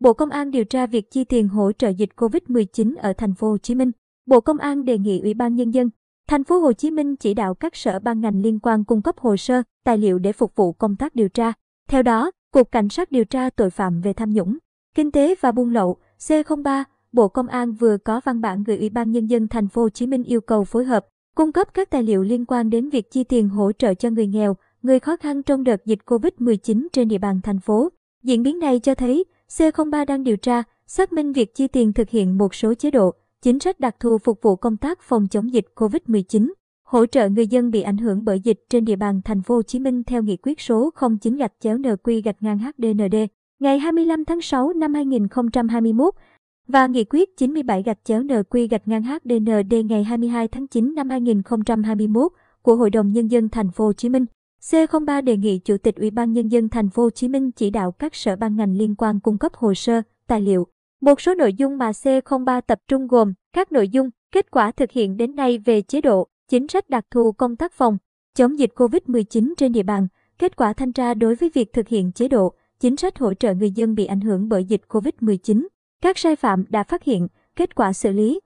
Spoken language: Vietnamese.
Bộ Công an điều tra việc chi tiền hỗ trợ dịch COVID-19 ở thành phố Hồ Chí Minh. Bộ Công an đề nghị Ủy ban nhân dân thành phố Hồ Chí Minh chỉ đạo các sở ban ngành liên quan cung cấp hồ sơ, tài liệu để phục vụ công tác điều tra. Theo đó, Cục Cảnh sát điều tra tội phạm về tham nhũng, kinh tế và buôn lậu C03, Bộ Công an vừa có văn bản gửi Ủy ban nhân dân thành phố Hồ Chí Minh yêu cầu phối hợp cung cấp các tài liệu liên quan đến việc chi tiền hỗ trợ cho người nghèo, người khó khăn trong đợt dịch COVID-19 trên địa bàn thành phố. Diễn biến này cho thấy C03 đang điều tra, xác minh việc chi tiền thực hiện một số chế độ, chính sách đặc thù phục vụ công tác phòng chống dịch COVID-19, hỗ trợ người dân bị ảnh hưởng bởi dịch trên địa bàn thành phố Hồ Chí Minh theo nghị quyết số 09 gạch chéo NQ gạch ngang HDND ngày 25 tháng 6 năm 2021 và nghị quyết 97 gạch chéo NQ gạch ngang HDND ngày 22 tháng 9 năm 2021 của Hội đồng nhân dân thành phố Hồ Chí Minh. C03 đề nghị Chủ tịch Ủy ban nhân dân thành phố Hồ Chí Minh chỉ đạo các sở ban ngành liên quan cung cấp hồ sơ, tài liệu. Một số nội dung mà C03 tập trung gồm các nội dung, kết quả thực hiện đến nay về chế độ, chính sách đặc thù công tác phòng chống dịch COVID-19 trên địa bàn, kết quả thanh tra đối với việc thực hiện chế độ, chính sách hỗ trợ người dân bị ảnh hưởng bởi dịch COVID-19, các sai phạm đã phát hiện, kết quả xử lý,